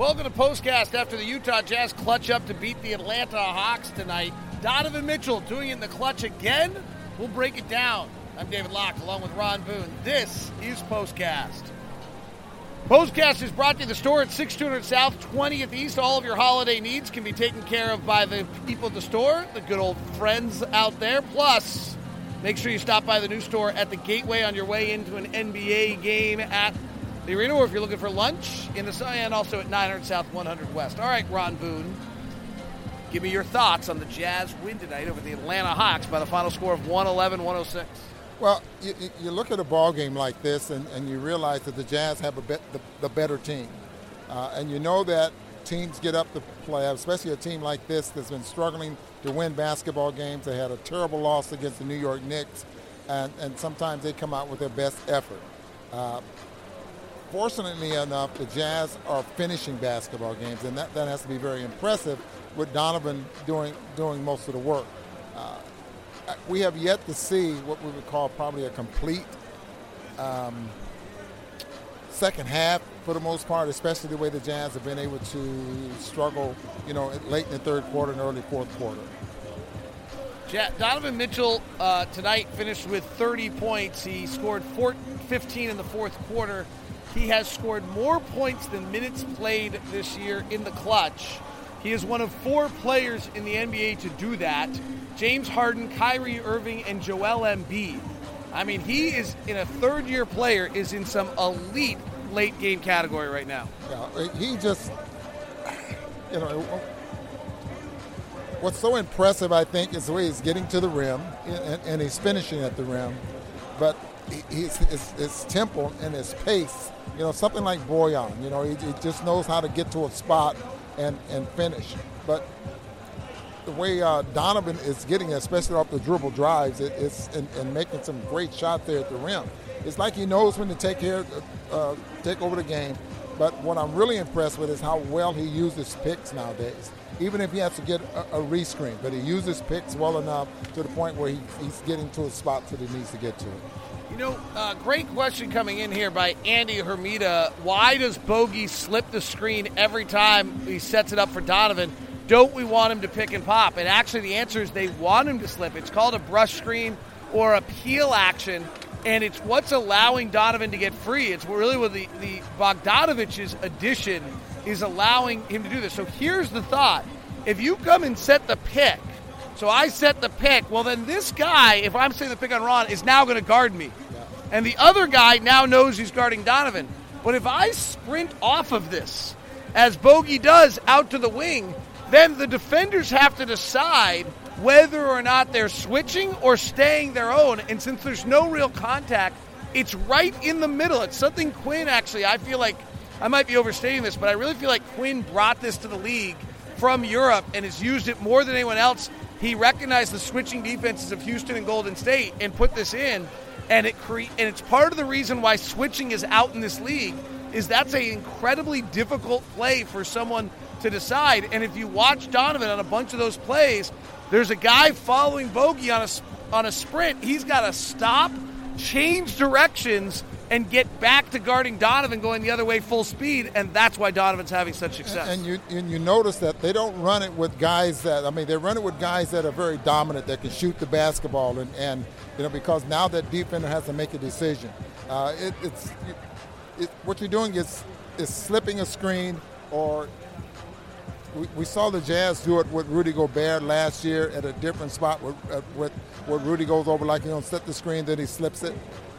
Welcome to Postcast after the Utah Jazz clutch up to beat the Atlanta Hawks tonight. Donovan Mitchell doing it in the clutch again. We'll break it down. I'm David Locke along with Ron Boone. This is Postcast. Postcast is brought to you the store at 6200 South, 20th East. All of your holiday needs can be taken care of by the people at the store, the good old friends out there. Plus, make sure you stop by the new store at the Gateway on your way into an NBA game at the arena, or if you're looking for lunch in the sun, and also at 900 South, 100 West. All right, Ron Boone, give me your thoughts on the Jazz win tonight over the Atlanta Hawks by the final score of 111 106. Well, you, you look at a ball game like this, and, and you realize that the Jazz have a bet, the, the better team, uh, and you know that teams get up to play, especially a team like this that's been struggling to win basketball games. They had a terrible loss against the New York Knicks, and, and sometimes they come out with their best effort. Uh, fortunately enough, the Jazz are finishing basketball games, and that, that has to be very impressive with Donovan doing, doing most of the work. Uh, we have yet to see what we would call probably a complete um, second half for the most part, especially the way the Jazz have been able to struggle, you know, late in the third quarter and early fourth quarter. Donovan Mitchell uh, tonight finished with 30 points. He scored 14, 15 in the fourth quarter. He has scored more points than minutes played this year in the clutch. He is one of four players in the NBA to do that. James Harden, Kyrie Irving, and Joel Embiid. I mean, he is in a third year player, is in some elite late game category right now. Yeah, he just, you know, what's so impressive, I think, is the way he's getting to the rim and, and he's finishing at the rim. But his, his, his tempo and his pace you know, something like Bojan, you know, he, he, just knows how to get to a spot and, and finish. But the way uh, Donovan is getting, especially off the dribble drives, it, it's and, and, making some great shots there at the rim. It's like he knows when to take care, uh, take over the game. But what I'm really impressed with is how well he uses picks nowadays. Even if he has to get a, a rescreen, but he uses picks well enough to the point where he, he's getting to a spot that he needs to get to. You know, uh, great question coming in here by Andy Hermida. Why does Bogey slip the screen every time he sets it up for Donovan? Don't we want him to pick and pop? And actually, the answer is they want him to slip. It's called a brush screen or a peel action, and it's what's allowing Donovan to get free. It's really what the, the Bogdanovic's addition is allowing him to do this. So here's the thought if you come and set the pick, so I set the pick. Well, then this guy, if I'm setting the pick on Ron, is now going to guard me. Yeah. And the other guy now knows he's guarding Donovan. But if I sprint off of this, as Bogey does out to the wing, then the defenders have to decide whether or not they're switching or staying their own. And since there's no real contact, it's right in the middle. It's something Quinn actually, I feel like I might be overstating this, but I really feel like Quinn brought this to the league from Europe and has used it more than anyone else he recognized the switching defenses of Houston and Golden State and put this in, and it cre- and it's part of the reason why switching is out in this league is that's an incredibly difficult play for someone to decide. And if you watch Donovan on a bunch of those plays, there's a guy following Bogey on a on a sprint. He's got to stop, change directions, and get back to guarding Donovan going the other way full speed, and that's why Donovan's having such success. And, and you and you notice that they don't run it with guys that I mean they run it with guys that are very dominant that can shoot the basketball and, and you know because now that defender has to make a decision. Uh, it, it's it, what you're doing is is slipping a screen or we, we, saw the Jazz do it with Rudy Gobert last year at a different spot with, uh, with where Rudy goes over like you know set the screen then he slips it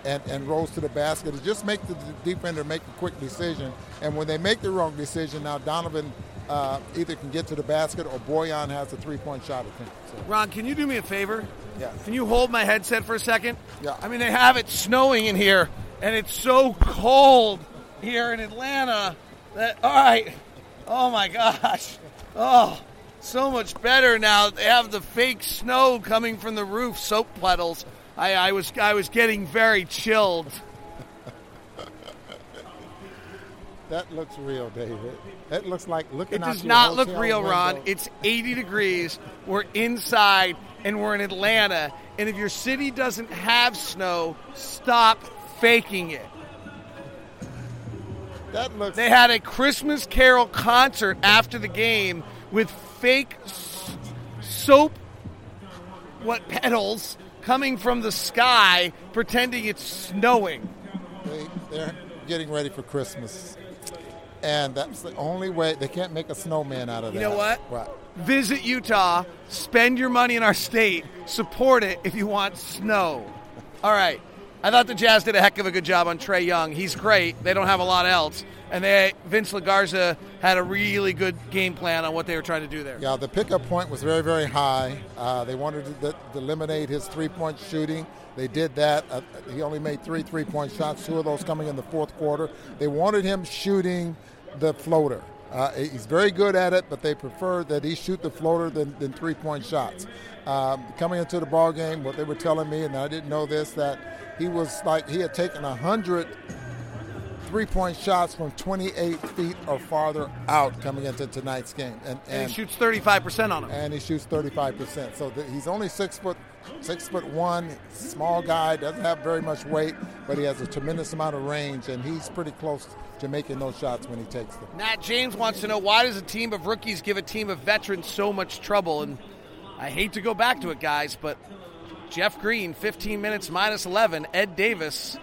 and, and rolls to the basket. It just make the defender make a quick decision. And when they make the wrong decision, now Donovan uh, either can get to the basket or Bojan has a three-point shot attempt. So. Ron, can you do me a favor? Yeah. Can you hold my headset for a second? Yeah. I mean, they have it snowing in here, and it's so cold here in Atlanta that, all right, oh my gosh. Oh, so much better now. They have the fake snow coming from the roof, soap puddles. I, I was I was getting very chilled. that looks real, David. That looks like looking. It does not look real, window. Ron. It's 80 degrees. We're inside, and we're in Atlanta. And if your city doesn't have snow, stop faking it. That looks. They had a Christmas Carol concert after the game with fake soap, what petals coming from the sky, pretending it's snowing. They, they're getting ready for Christmas, and that's the only way they can't make a snowman out of You that. know what? What? Visit Utah, spend your money in our state, support it if you want snow. All right. I thought the Jazz did a heck of a good job on Trae Young. He's great. They don't have a lot else. And they Vince Legarza had a really good game plan on what they were trying to do there. Yeah, the pickup point was very, very high. Uh, they wanted to, to eliminate his three-point shooting. They did that. Uh, he only made three three-point shots, two of those coming in the fourth quarter. They wanted him shooting the floater. Uh, he's very good at it, but they prefer that he shoot the floater than, than three-point shots. Um, coming into the ball game, what they were telling me, and I didn't know this, that he was like he had taken a hundred three-point shots from 28 feet or farther out coming into tonight's game, and, And he shoots 35% on them. and he shoots 35%. So th- he's only six foot, six foot one, small guy, doesn't have very much weight, but he has a tremendous amount of range, and he's pretty close to making those shots when he takes them. Nat James wants to know why does a team of rookies give a team of veterans so much trouble? And I hate to go back to it, guys, but Jeff Green, 15 minutes minus 11. Ed Davis,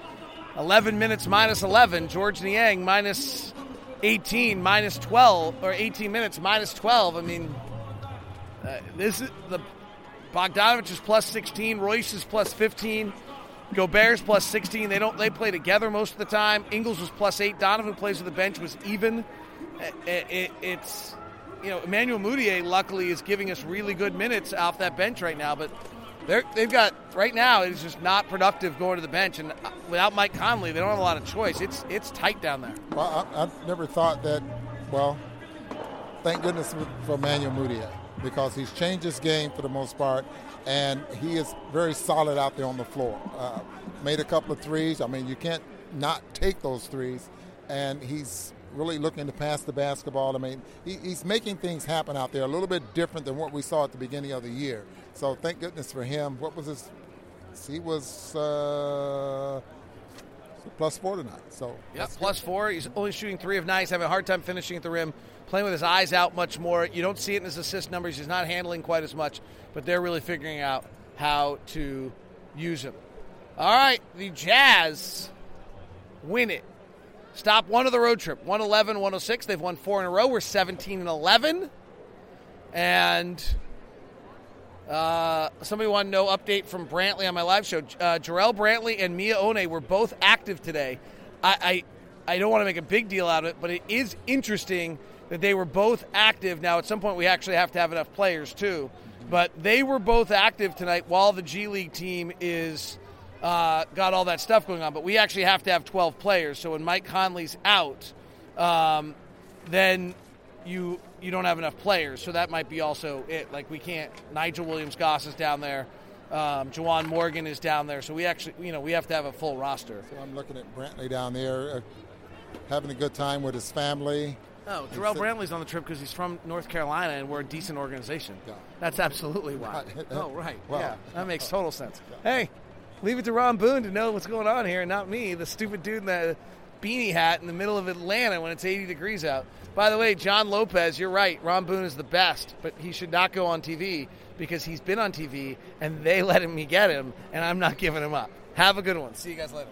11 minutes minus 11. Georges Niang, minus 18, minus 12, or 18 minutes minus 12. I mean, uh, this is the Bogdanovich is plus 16. Royce is plus 15. Gobert's plus 16. They don't. They play together most of the time. Ingles was plus eight. Donovan plays with the bench was even. It, it, it's you know Emmanuel Mudiay luckily is giving us really good minutes off that bench right now, but they're, they've got right now it's just not productive going to the bench, and uh, without Mike Conley, they don't have a lot of choice. It's it's tight down there. Well, I, I never thought that, well, thank goodness for Emmanuel Mudiay because he's changed his game for the most part, and he is very solid out there on the floor. Uh, made a couple of threes. I mean, you can't not take those threes, and he's really looking to pass the basketball. I mean, he, he's making things happen out there a little bit different than what we saw at the beginning of the year. So thank goodness for him. What was his? He was uh, plus four tonight. So Yep, that's good. plus four. He's only shooting three of nine. He's having a hard time finishing at the rim, playing with his eyes out much more. You don't see it in his assist numbers. He's not handling quite as much, but they're really figuring out how to use him. All right, the Jazz win it. Stop one of the road trip. 111, 106. They've won four in a row. We're 17 and 11. And uh, somebody want to know update from Brantley on my live show. Uh, Jarrell Brantley and Miye Oni were both active today. I, I I don't want to make a big deal out of it, but it is interesting that they were both active. Now, at some point, we actually have to have enough players too, but they were both active tonight while the G League team is uh, got all that stuff going on. But we actually have to have 12 players. So when Mike Conley's out, um, then you you don't have enough players, so that might be also it. Like we can't. Nigel Williams Goss is down there. Um, Juwan Morgan is down there, so we actually, you know, we have to have a full roster. So I'm looking at Brantley down there, uh, having a good time with his family. Oh, Jarrell Brantley's on the trip because he's from North Carolina, and we're a decent organization. Yeah. That's absolutely why. Oh, right. Well- yeah, that makes uh, total sense. Hey, leave it to Ron Boone to know what's going on here, not me, the stupid dude in the beanie hat in the middle of Atlanta when it's 80 degrees out. By the way, John Lopez, you're right. Ron Boone is the best, but he should not go on TV because he's been on TV and they let me get him, and I'm not giving him up. Have a good one. See you guys later.